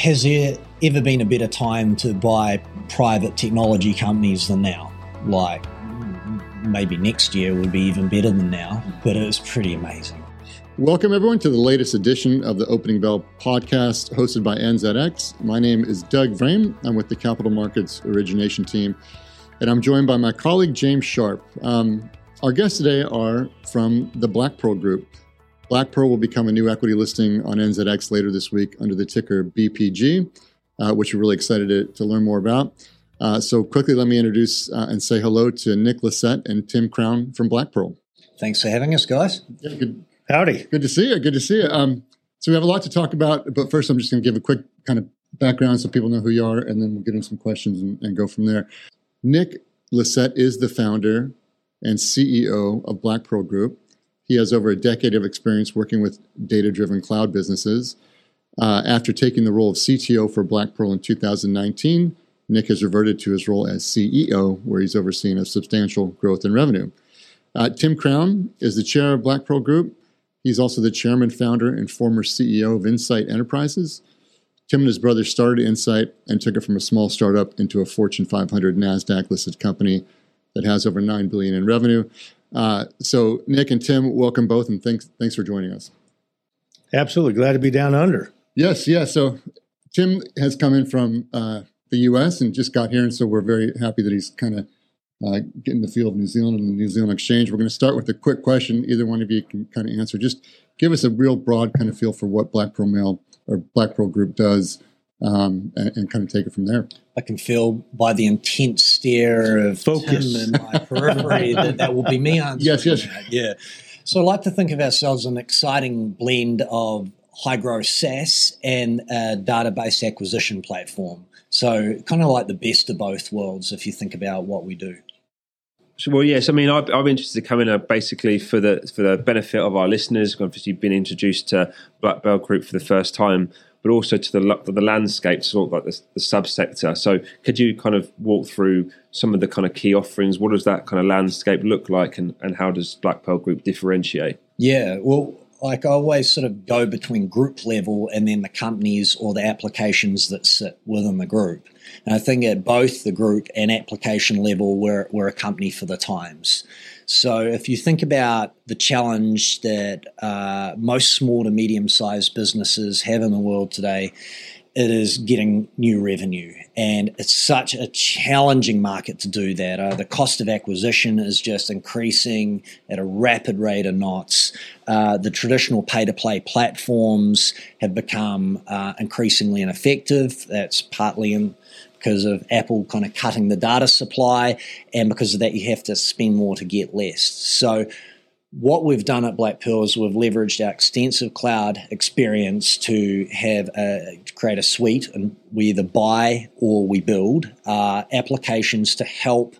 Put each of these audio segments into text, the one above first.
has there ever been a better time to buy private technology companies than now? Like maybe next year would be even better than now, but it's pretty amazing. Welcome, everyone, to the latest edition of the Opening Bell podcast hosted by NZX. My name is Doug Vrame. I'm with the Capital Markets Origination Team, and I'm joined by my colleague James Sharp. Um, our guests today are from the Black Pearl Group. Black Pearl will become a new equity listing on NZX later this week under the ticker BPG, uh, which we're really excited to, to learn more about. Uh, so, quickly, let me introduce uh, and say hello to Nick Lissette and Tim Crown from Black Pearl. Thanks for having us, guys. Yeah, good, Howdy. Good to see you. Good to see you. Um, so we have a lot to talk about, but first I'm just going to give a quick kind of background so people know who you are, and then we'll get into some questions and, and go from there. Nick Lissette is the founder and CEO of Black Pearl Group. He has over a decade of experience working with data-driven cloud businesses. Uh, after taking the role of CTO for Black Pearl in 2019, Nick has reverted to his role as CEO, where he's overseeing a substantial growth in revenue. Uh, Tim Crown is the chair of Black Pearl Group He's also the chairman, founder, and former CEO of Insight Enterprises. Tim and his brother started Insight and took it from a small startup into a Fortune 500 Nasdaq listed company that has over nine billion in revenue. Uh, so, Nick and Tim, welcome both, and thanks thanks for joining us. Absolutely glad to be down under. Yes, yes. So, Tim has come in from uh, the U.S. and just got here, and so we're very happy that he's kind of uh, get in the feel of New Zealand and the New Zealand exchange. We're going to start with a quick question. Either one of you can kind of answer. Just give us a real broad kind of feel for what Black Pearl Mail or Black Pearl Group does, um, and, and, kind of take it from there. I can feel by the intense stare of Focus. Tim and my periphery that that will be me answering. Yes, yes, that. yeah. So I like to think of ourselves an exciting blend of high growth SaaS and a database acquisition platform. So kind of like the best of both worlds if you think about what we do. Well, yes. I mean, I, I'm interested to come in uh, basically for the for the benefit of our listeners. Obviously, been introduced to Black Pearl Group for the first time, but also to the the landscape, sort of like the, the subsector. So, could you kind of walk through some of the kind of key offerings? What does that kind of landscape look like, and, and how does Black Pearl Group differentiate? Yeah, well, like I always sort of go between group level and then the companies or the applications that sit within the group. And I think at both the group and application level, we're, we're a company for the times. So if you think about the challenge that uh, most small to medium sized businesses have in the world today, it is getting new revenue. And it's such a challenging market to do that. Uh, the cost of acquisition is just increasing at a rapid rate of knots. Uh, the traditional pay to play platforms have become uh, increasingly ineffective. That's partly in, because of Apple kind of cutting the data supply, and because of that, you have to spend more to get less. So, what we've done at Black Pearl is we've leveraged our extensive cloud experience to have a, create a suite, and we either buy or we build uh, applications to help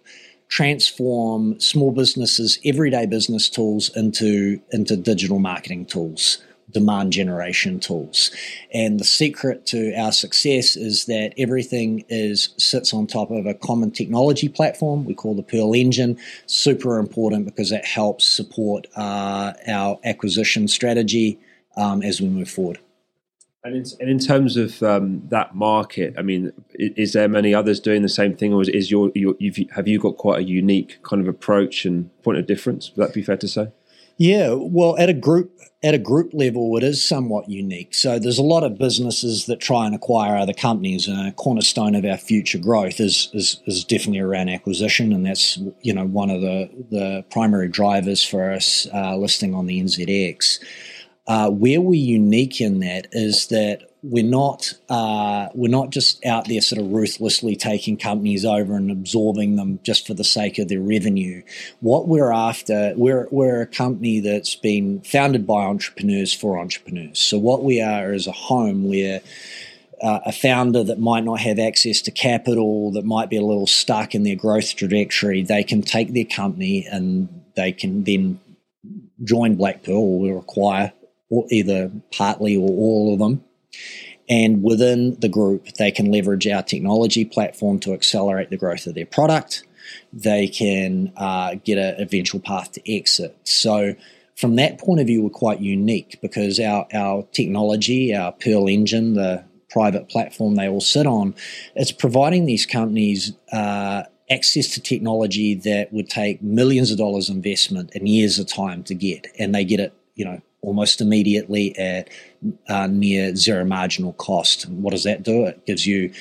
transform small businesses, everyday business tools into into digital marketing tools demand generation tools. And the secret to our success is that everything is sits on top of a common technology platform we call the Pearl Engine. Super important because it helps support uh, our acquisition strategy um, as we move forward. And in, and in terms of um, that market, I mean, is, is, there many others doing the same thing, or is, is your, your have you got quite a unique kind of approach and point of difference? Would that be fair to say? Yeah, well, at a group at a group level, it is somewhat unique. So there's a lot of businesses that try and acquire other companies, and a cornerstone of our future growth is is, is definitely around acquisition, and that's you know one of the the primary drivers for us uh, listing on the NZX. Uh, where we're unique in that is that we're not uh, we're not just out there sort of ruthlessly taking companies over and absorbing them just for the sake of their revenue. What we're after, we're we're a company that's been founded by entrepreneurs for entrepreneurs. So what we are is a home where uh, a founder that might not have access to capital, that might be a little stuck in their growth trajectory, they can take their company and they can then join Black Pearl or acquire or either partly or all of them and within the group, they can leverage our technology platform to accelerate the growth of their product. They can uh, get an eventual path to exit. So, from that point of view, we're quite unique because our, our technology, our Pearl engine, the private platform they all sit on. It's providing these companies uh, access to technology that would take millions of dollars investment and years of time to get, and they get it, you know, almost immediately at uh, near zero marginal cost. What does that do? It gives you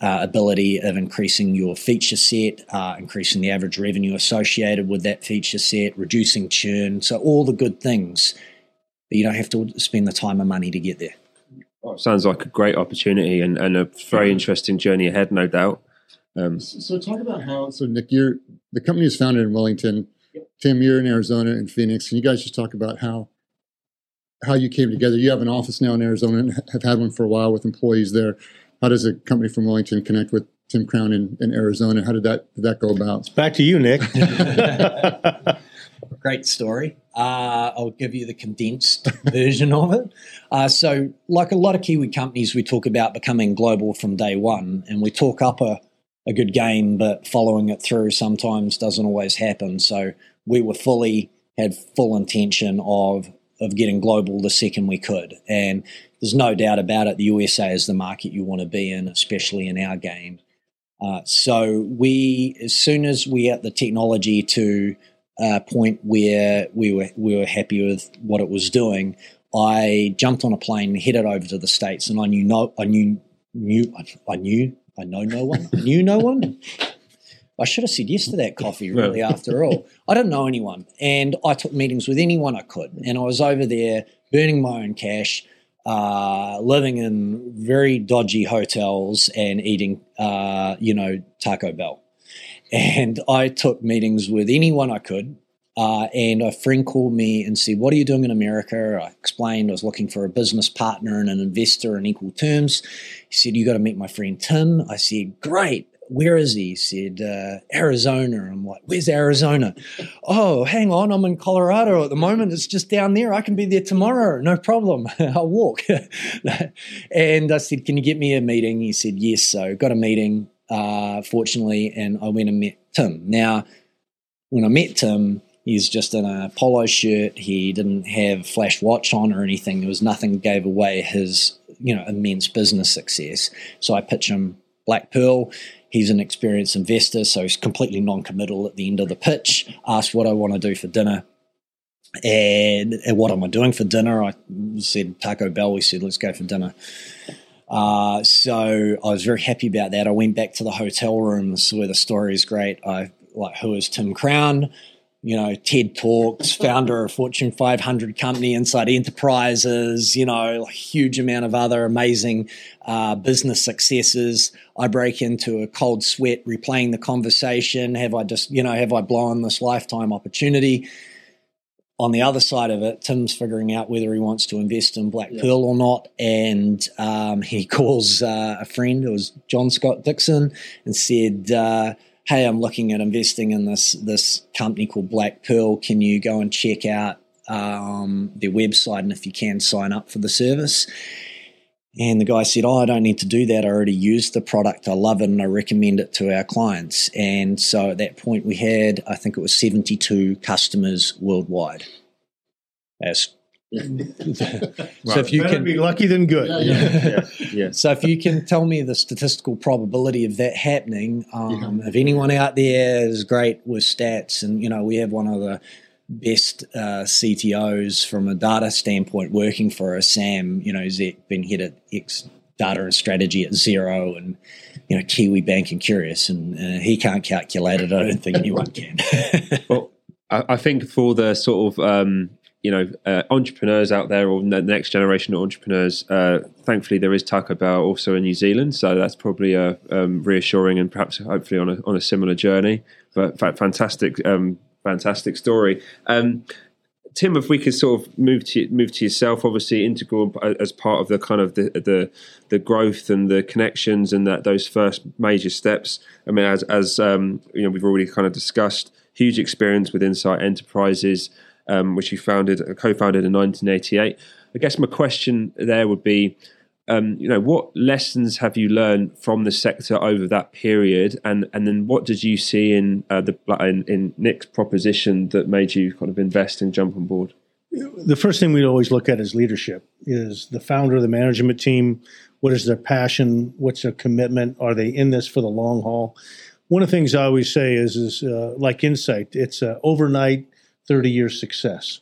uh, ability of increasing your feature set, uh, increasing the average revenue associated with that feature set, reducing churn. So all the good things, but you don't have to spend the time and money to get there. Well, sounds like a great opportunity and, and a very interesting journey ahead, no doubt. Um, so, so, talk about how. So Nick, you're the company is founded in Wellington. Tim, you're in Arizona and Phoenix. Can you guys just talk about how how you came together? You have an office now in Arizona and have had one for a while with employees there. How does a company from Wellington connect with Tim Crown in, in Arizona? How did that did that go about? Back to you, Nick. Great story. Uh, I'll give you the condensed version of it. Uh, so, like a lot of Kiwi companies, we talk about becoming global from day one, and we talk up a, a good game, but following it through sometimes doesn't always happen. So, we were fully had full intention of of getting global the second we could, and there's no doubt about it. The USA is the market you want to be in, especially in our game. Uh, so we, as soon as we had the technology to a point where we were we were happy with what it was doing, I jumped on a plane and headed over to the states. And I knew no, I knew knew I knew I know no one, I knew no one. I should have said yes to that coffee, really, after all. I didn't know anyone. And I took meetings with anyone I could. And I was over there burning my own cash, uh, living in very dodgy hotels and eating, uh, you know, Taco Bell. And I took meetings with anyone I could. Uh, and a friend called me and said, What are you doing in America? I explained I was looking for a business partner and an investor in equal terms. He said, You got to meet my friend Tim. I said, Great where is he? He said, uh, Arizona. I'm like, where's Arizona? oh, hang on, I'm in Colorado at the moment. It's just down there. I can be there tomorrow. No problem. I'll walk. and I said, can you get me a meeting? He said, yes. So got a meeting, uh, fortunately, and I went and met Tim. Now, when I met Tim, he's just in a polo shirt. He didn't have flash watch on or anything. There was nothing gave away his, you know, immense business success. So I pitch him Black Pearl. He's an experienced investor, so he's completely non-committal at the end of the pitch. Asked what I want to do for dinner, and, and what am I doing for dinner? I said Taco Bell. We said let's go for dinner. Uh, so I was very happy about that. I went back to the hotel rooms where the story is great. I like who is Tim Crown? You know, TED Talks, founder of Fortune 500 company, Insight Enterprises, you know, a huge amount of other amazing uh, business successes. I break into a cold sweat replaying the conversation. Have I just, you know, have I blown this lifetime opportunity? On the other side of it, Tim's figuring out whether he wants to invest in Black yeah. Pearl or not. And um, he calls uh, a friend, it was John Scott Dixon, and said, uh, hey, I'm looking at investing in this this company called Black Pearl. Can you go and check out um, their website and if you can sign up for the service? And the guy said, Oh, I don't need to do that. I already use the product. I love it and I recommend it to our clients. And so at that point, we had, I think it was 72 customers worldwide as so if you can be lucky than good. Yeah, yeah. yeah, yeah. So if you can tell me the statistical probability of that happening, um, if anyone out there is great with stats, and you know we have one of the best uh, CTOs from a data standpoint working for us, Sam. You know, he's been head at X data and strategy at Xero, and you know Kiwibank and Curious, and uh, he can't calculate it. I don't think anyone can. well, I, think for the sort of um, you know uh, entrepreneurs out there or the next generation of entrepreneurs. Uh, thankfully, there is Taco Bell also in New Zealand, so that's probably a um, reassuring and perhaps hopefully on a on a similar journey. But fantastic, um, fantastic story. Um, Tim, if we could sort of move to move to yourself, obviously integral as part of the kind of the the, the growth and the connections and that those first major steps. I mean, as as um, you know, we've already kind of discussed, huge experience with Insight Enterprises um, which you founded, uh, co-founded in 1988. I guess my question there would be, um, you know, what lessons have you learned from the sector over that period, and and then what did you see in uh, the in, in Nick's proposition that made you kind of invest and jump on board? The first thing we always look at is leadership. Is the founder, the management team, What is their passion? What's their commitment? Are they in this for the long haul? One of the things I always say is, is uh, like Insight, it's an overnight, 30 year success.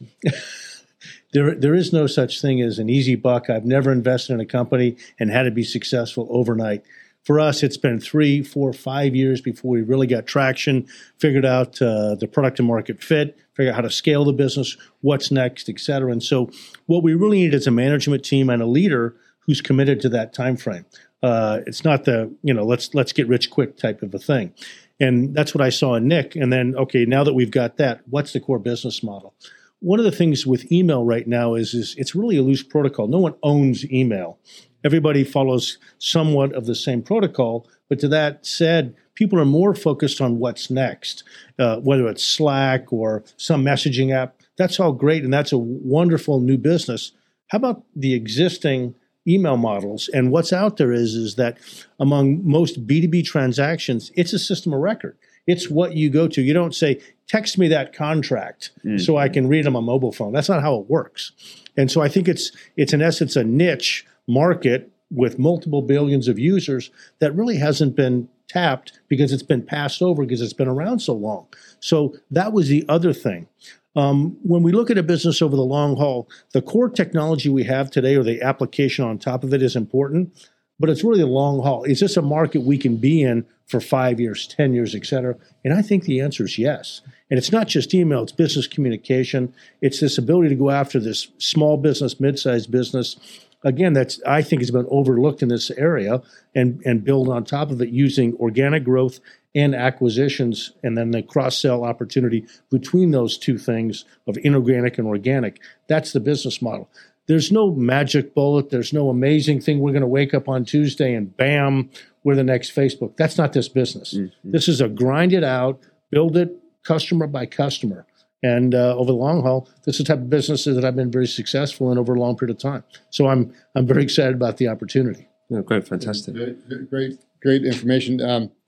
there, there is no such thing as an easy buck. I've never invested in a company and had to be successful overnight. For us, it's been three, four, five years before we really got traction, figured out uh, the product and market fit, figure out how to scale the business, what's next, et cetera. And so, what we really need is a management team and a leader who's committed to that time frame. Uh, it's not the you know let's let's get rich quick type of a thing, and that's what I saw in Nick. And then okay, now that we've got that, what's the core business model? One of the things with email right now is is it's really a loose protocol. No one owns email. Everybody follows somewhat of the same protocol, but to that said, people are more focused on what's next, uh, whether it's Slack or some messaging app. That's all great, and that's a wonderful new business. How about the existing email models? And what's out there is is that among most B2B transactions, it's a system of record. It's what you go to. You don't say, text me that contract mm. so I can read on my mobile phone. That's not how it works. And so I think it's it's in essence a niche market with multiple billions of users that really hasn't been tapped because it's been passed over because it's been around so long. So that was the other thing. Um, when we look at a business over the long haul, the core technology we have today or the application on top of it is important, but it's really the long haul. Is this a market we can be in for five years, 10 years, et cetera? And I think the answer is yes. And it's not just email, it's business communication. It's this ability to go after this small business, mid-sized business again, that's I think has been overlooked in this area, and and build on top of it using organic growth and acquisitions, and then the cross sell opportunity between those two things of inorganic and organic. That's the business model. There's no magic bullet. There's no amazing thing. We're going to wake up on Tuesday and bam, we're the next Facebook. That's not this business. Mm-hmm. This is a grind it out, build it customer by customer. And uh, over the long haul, this is the type of businesses that I've been very successful in over a long period of time. So I'm I'm very excited about the opportunity. Yeah, great, fantastic, great, great, great information. Um, I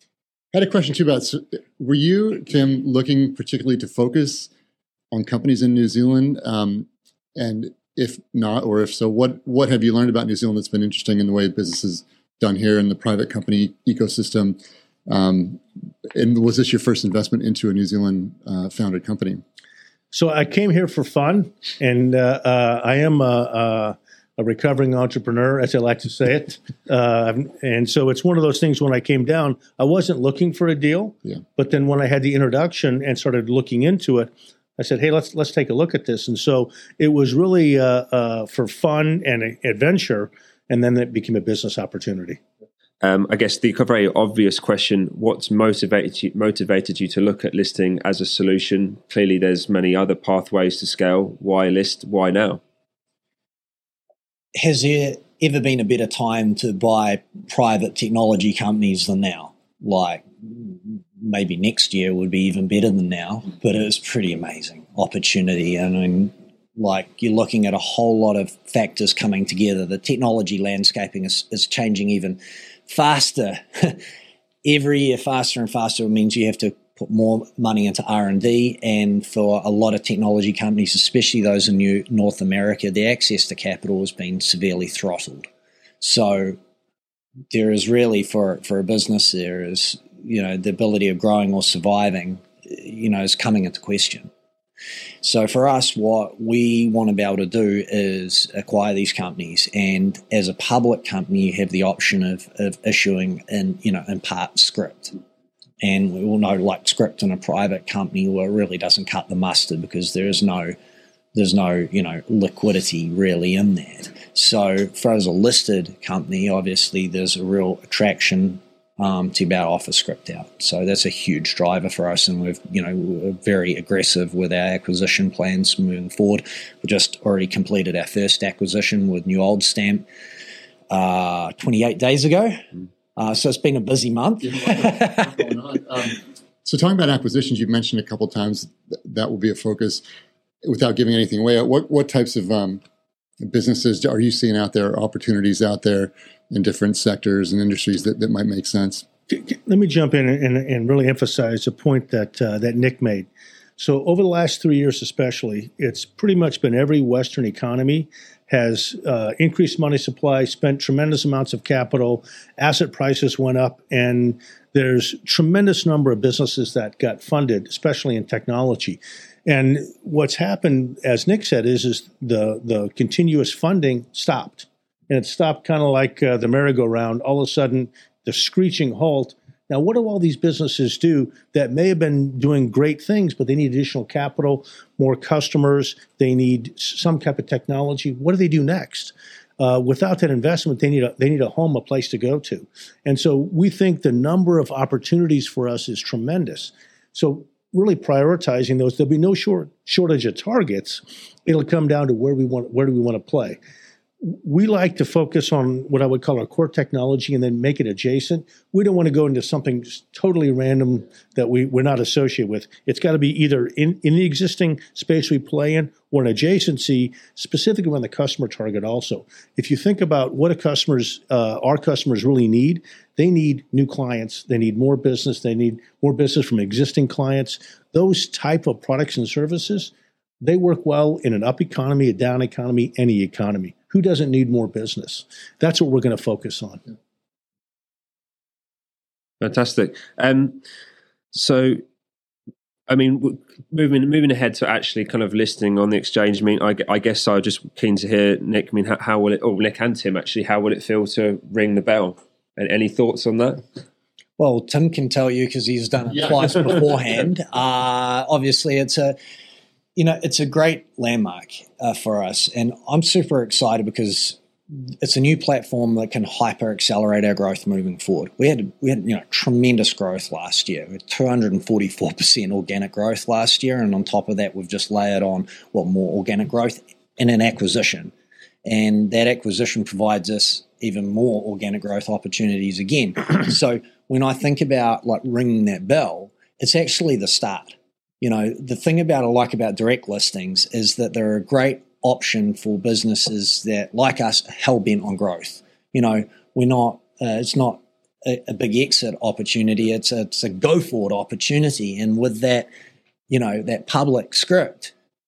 had a question too about: Were you, Tim, looking particularly to focus on companies in New Zealand? Um, and if not, or if so, what what have you learned about New Zealand that's been interesting in the way business is done here in the private company ecosystem? Um, and was this your first investment into a New Zealand uh, founded company? So I came here for fun, and uh, uh, I am a, a, recovering entrepreneur, as I like to say it. Uh, and so it's one of those things. When I came down, I wasn't looking for a deal, yeah. but then when I had the introduction and started looking into it, I said, "Hey, let's let's take a look at this." And so it was really uh, uh, for fun and adventure, and then it became a business opportunity. Um, I guess the very obvious question: What's motivated you, motivated you to look at listing as a solution? Clearly, there's many other pathways to scale. Why list? Why now? Has there ever been a better time to buy private technology companies than now? Like maybe next year would be even better than now, but it was pretty amazing opportunity. And I mean, like you're looking at a whole lot of factors coming together. The technology landscaping is, is changing even faster. Every year, faster and faster means you have to put more money into R&D and for a lot of technology companies, especially those in New North America, the access to capital has been severely throttled. So there is really for for a business there is you know the ability of growing or surviving you know is coming into question. So for us, what we want to be able to do is acquire these companies, and as a public company, you have the option of, of issuing in you know in part scrip. And we all know, like scrip in a private company, well, it really doesn't cut the mustard because there is no there's no you know liquidity really in that. So for as a listed company, obviously there's a real attraction um, to be able to offer scrip out. So that's a huge driver for us, and we've you know we're very aggressive with our acquisition plans moving forward. We just already completed our first acquisition with NewOldStamp uh, 28 days ago. Uh, so it's been a busy month. um, so talking about acquisitions, you've mentioned a couple times that, that will be a focus. Without giving anything away, what what types of um, businesses are you seeing out there? Opportunities out there in different sectors and industries that, that might make sense. Let me jump in and, and really emphasize a point that uh, that Nick made. So over the last three years, especially, it's pretty much been every Western economy has uh, increased money supply, spent tremendous amounts of capital, asset prices went up, and there's tremendous number of businesses that got funded, especially in technology. And what's happened, as Nick said, is is the the continuous funding stopped, and it stopped kind of like uh, the merry-go-round. All of a sudden, the screeching halt now, what do all these businesses do that may have been doing great things, but they need additional capital, more customers, they need some type of technology? What do they do next? Uh, without that investment, they need a they need a home, a place to go to, and so we think the number of opportunities for us is tremendous. So really prioritizing those, there'll be no short, shortage of targets. It'll come down to where we want where do we want to play we like to focus on what I would call our core technology and then make it adjacent. We don't want to go into something totally random that we, we're not associated with. It's got to be either in, in the existing space we play in or an adjacency, specifically on the customer target also. If you think about what a customers, uh, our customers really need, they need new clients, they need more business, they need more business from existing clients. Those type of products and services, they work well in an up economy, a down economy, any economy. Who doesn't need more business? That's what we're going to focus on. Fantastic. Um, so, I mean, moving moving ahead to actually kind of listing on the exchange. I mean, I, I guess I'm just keen to hear Nick. I mean, how, how will it? Or Nick and Tim actually, how will it feel to ring the bell? And any thoughts on that? Well, Tim can tell you because he's done it yeah. twice beforehand. Uh, obviously, it's a you know, it's a great landmark uh, for us, and I'm super excited because it's a new platform that can hyper accelerate our growth moving forward. We had we had you know tremendous growth last year. We had 244 percent organic growth last year, and on top of that, we've just layered on what more organic growth in an acquisition, and that acquisition provides us even more organic growth opportunities again. so when I think about like ringing that bell, it's actually the start you know, the thing about I like about direct listings is that they're a great option for businesses that, like us, hell bent on growth. You know, we're not. Uh, it's not a, a, big exit opportunity. It's a, it's a go forward opportunity, and with that, you know, that public scrip,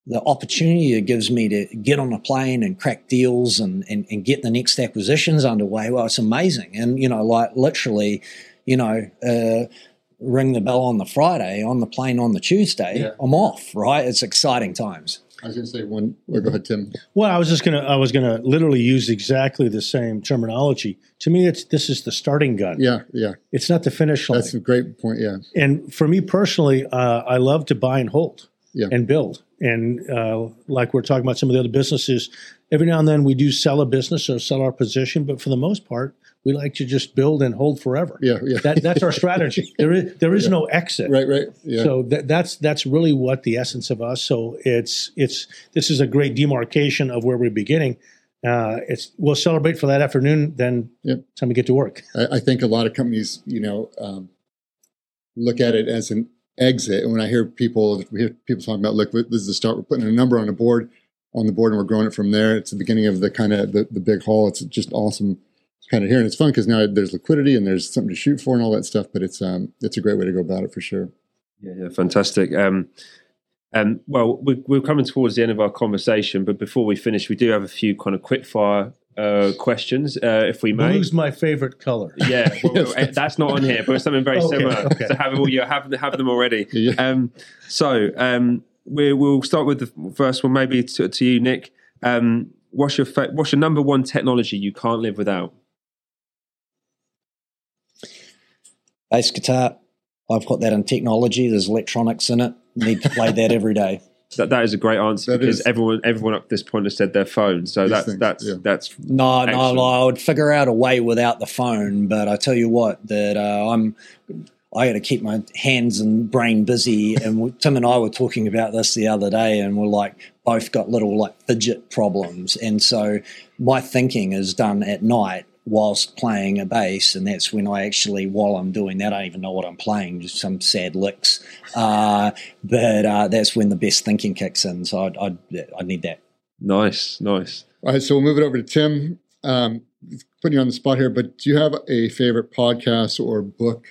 the opportunity it gives me to get on a plane and crack deals and, and, and get the next acquisitions underway. Well, it's amazing, and you know, like literally, you know. Uh, ring the bell on the Friday, on the plane on the Tuesday, yeah. I'm off, right? It's exciting times. I was going to say one. Well, go ahead, Tim. Well, I was just going to. I was going to literally use exactly the same terminology. To me, it's this is the starting gun. Yeah, yeah. It's not the finish line. That's a great point. Yeah. And for me personally, uh, I love to buy and hold yeah. and build. And uh, like we're talking about some of the other businesses, every now and then we do sell a business or sell our position, but for the most part, we like to just build and hold forever. Yeah, yeah. That, that's our strategy. There is there is yeah. no exit. Right, right. Yeah. So that, that's that's really what the essence of us. So it's it's this is a great demarcation of where we're beginning. Uh, it's we'll celebrate for that afternoon. Then yep. time to get to work. I, I, think a lot of companies, you know, um, look at it as an exit. And when I hear people, we hear people talking about, look, this is the start. We're putting a number on a board, on the board, and we're growing it from there. It's the beginning of the kind of the, the big haul. It's just awesome kind of here, and it's fun because now there's liquidity and there's something to shoot for and all that stuff. But it's um, it's a great way to go about it for sure. Yeah, yeah fantastic. Um, um, well, we're, we're coming towards the end of our conversation, but before we finish, we do have a few kind of quick fire uh, questions, uh, if we may. Blue's my favorite color. Yeah, well, yes. that's not on here, but something very okay, similar. Okay. So have, well, you have, have them already. Yeah. Um, so um, we, will start with the first one, maybe to, to you, Nick. Um, what's your fa- what's your number one technology you can't live without? bass guitar. I've got that in technology. There's electronics in it. Need to play that every day. That that is a great answer that because is. everyone everyone up to this point has said their phone. So that's things, that's yeah. that's no excellent. no. I would figure out a way without the phone, but I tell you what, that uh, I'm I got to keep my hands and brain busy. And Tim and I were talking about this the other day, and we're like both got little like fidget problems, and so my thinking is done at night whilst playing a bass, and that's when I actually, while I'm doing that, I don't even know what I'm playing, just some sad licks. Uh, but uh, that's when the best thinking kicks in. So I'd, I'd, I'd, need that. Nice, nice. All right, so we'll move it over to Tim. Um, putting you on the spot here, but do you have a favorite podcast or book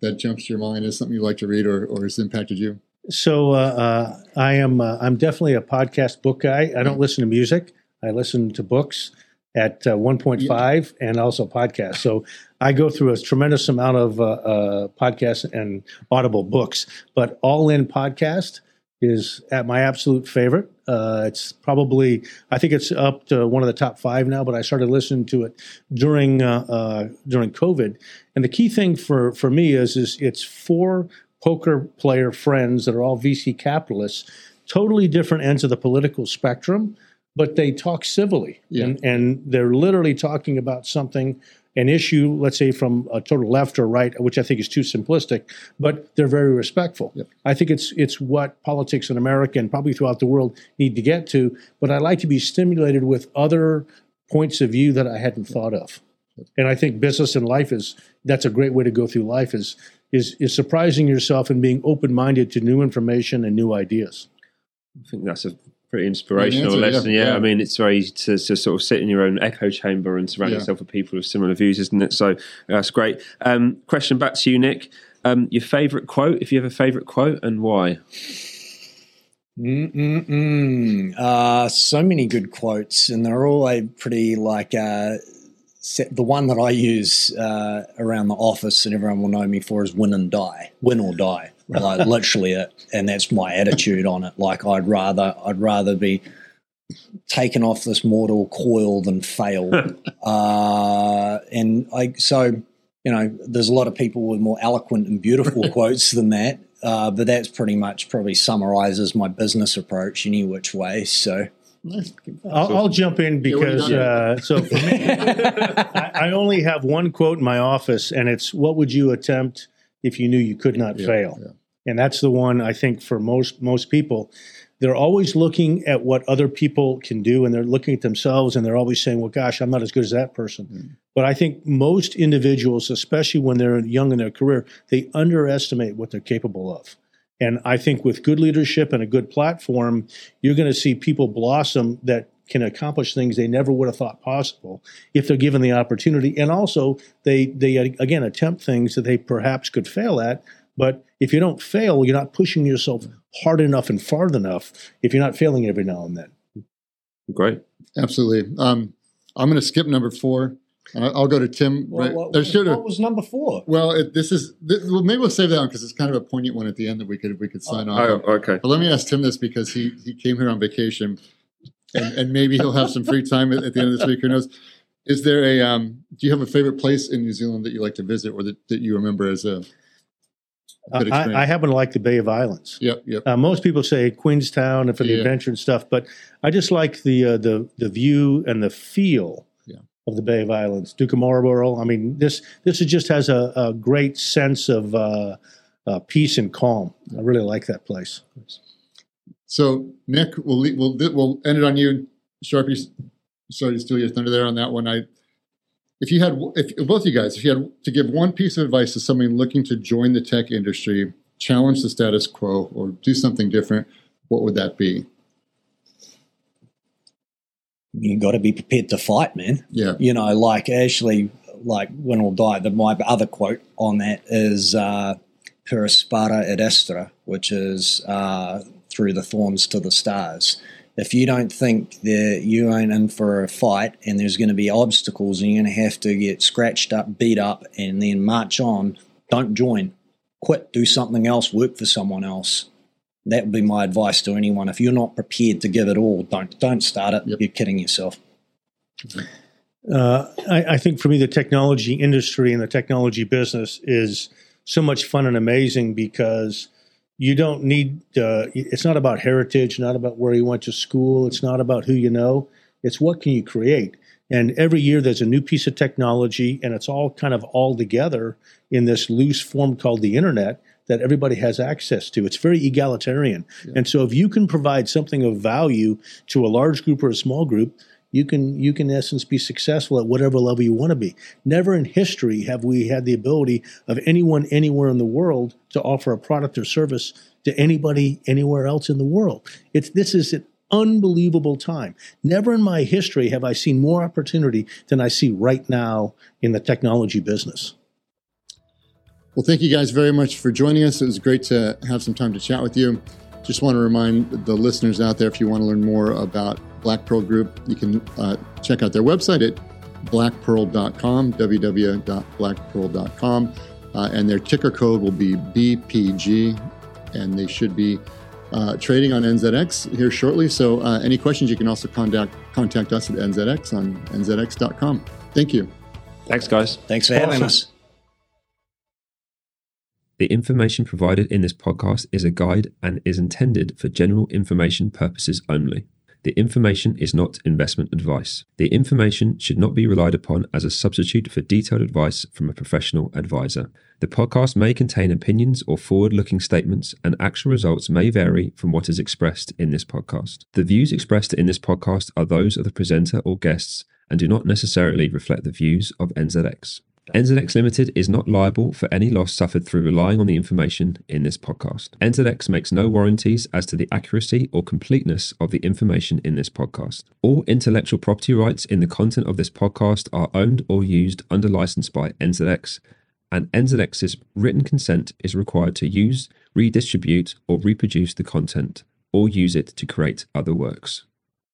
that jumps to your mind as something you like to read or, or has impacted you? So uh, uh, I am. Uh, I'm definitely a podcast book guy. I don't listen to music. I listen to books at uh, 1.5 and also podcasts. So I go through a tremendous amount of uh, uh, podcasts and Audible books. But All In Podcast is at my absolute favorite. Uh, it's probably, I think it's up to one of the top five now. But I started listening to it during uh, uh, during COVID, and the key thing for for me is is it's four poker player friends that are all VC capitalists, totally different ends of the political spectrum, but they talk civilly, Yeah. and, and they're literally talking about something. An issue, let's say from a total left or right, which I think is too simplistic, but they're very respectful. I think it's it's what politics in America and probably throughout the world need to get to. But I like to be stimulated with other points of view that I hadn't thought of. And I think business and life is that's a great way to go through life is is is surprising yourself and being open minded to new information and new ideas. I think that's a pretty inspirational Great answer, lesson. yeah, Yeah, yeah. I mean, it's very easy to, to sort of sit in your own echo chamber and surround Yeah. yourself with people with similar views, isn't it? So that's great. Um, question back to you, Nick. Um, your favourite quote, if you have a favourite quote, and why? Mm-mm-mm. Uh, so many good quotes, and they're all a pretty like uh, set, the one that I use uh, around the office, and everyone will know me for is "win and die, win or die." Like literally it, and that's my attitude on it. Like I'd rather, I'd rather be taken off this mortal coil than fail. uh, and I so you know, there's a lot of people with more eloquent and beautiful quotes than that. Uh, but that's pretty much probably summarizes my business approach any which way. So, I'll, I'll jump in Yeah, what do you because uh, so for me, I, I only have one quote in my office, and it's "What would you attempt if you knew you could not Yeah, fail?" yeah. And that's the one I think for most most people, they're always looking at what other people can do, and they're looking at themselves, and they're always saying, "Well, gosh, I'm not as good as that person." Mm. But I think most individuals, especially when they're young in their career, they underestimate what they're capable of. And I think with good leadership and a good platform, you're going to see people blossom that can accomplish things they never would have thought possible if they're given the opportunity. And also, they they again attempt things that they perhaps could fail at. But if you don't fail, you're not pushing yourself hard enough and far enough. If you're not failing every now and then. Great. Absolutely. Um, I'm going to skip number four, and I- I'll go to Tim. right. what, There's sort of- what was number four? well, it, this is this, well, maybe we'll save that one because it's kind of a poignant one at the end that we could we could sign off. Oh, on. okay. But let me ask Tim this because he he came here on vacation, and, and maybe he'll have some free time at, at the end of this week. Who knows? Is there a um? Do you have a favorite place in New Zealand that you like to visit, or that, that you remember as a? I. I happen to like the Bay of Islands. Yep, yep. Uh, most people say Queenstown and for the Yeah. adventure and stuff, but I just like the uh, the the view and the feel Yeah. of the Bay of Islands. Duke of Marlborough. I mean, this this is just has a, a great sense of uh, uh, peace and calm. I really like that place. So Nick, we'll we'll we'll end it on you, Sharpie. Sorry to steal your thunder there on that one. I, if you had, if both you guys, if you had to give one piece of advice to somebody looking to join the tech industry, challenge the status quo, or do something different, what would that be? You got to be prepared to fight, man. Yeah, you know, like actually, like when we'll die. The my other quote on that is uh, "Per aspera ad astra," which is uh, "through the thorns to the stars." If you don't think that you ain't in for a fight and there's going to be obstacles and you're going to have to get scratched up, beat up, and then march on, don't join. Quit. Do something else. Work for someone else. That would be my advice to anyone. If you're not prepared to give it all, don't don't start it. Yep. You're kidding yourself. Uh, I, I think for me, the technology industry and the technology business is so much fun and amazing because you don't need, uh, it's not about heritage, not about where you went to school, it's not about who you know, it's what can you create. And every year there's a new piece of technology, and it's all kind of all together in this loose form called the internet that everybody has access to. It's very egalitarian. And so if you can provide something of value to a large group or a small group, you can you can in essence be successful at whatever level you want to be. Never in history have we had the ability of anyone anywhere in the world to offer a product or service to anybody anywhere else in the world. It's this is an unbelievable time. Never in my history have I seen more opportunity than I see right now in the technology business. Well, thank you guys very much for joining us. It was great to have some time to chat with you. Just want to remind the listeners out there if you want to learn more about Black Pearl Group, you can uh, check out their website at blackpearl.com, www.blackpearl.com. Uh, and their ticker code will be BPG, and they should be uh, trading on NZX here shortly. So, uh, any questions, you can also contact contact us at NZX on nzx.com. Thank you. Thanks, guys. Thanks for having us. The information provided in this podcast is a guide and is intended for general information purposes only. The information is not investment advice. The information should not be relied upon as a substitute for detailed advice from a professional advisor. The podcast may contain opinions or forward looking statements, and actual results may vary from what is expressed in this podcast. The views expressed in this podcast are those of the presenter or guests and do not necessarily reflect the views of NZX. NZX Limited is not liable for any loss suffered through relying on the information in this podcast. NZX makes no warranties as to the accuracy or completeness of the information in this podcast. All intellectual property rights in the content of this podcast are owned or used under license by NZX, and NZX's written consent is required to use, redistribute, or reproduce the content, or use it to create other works.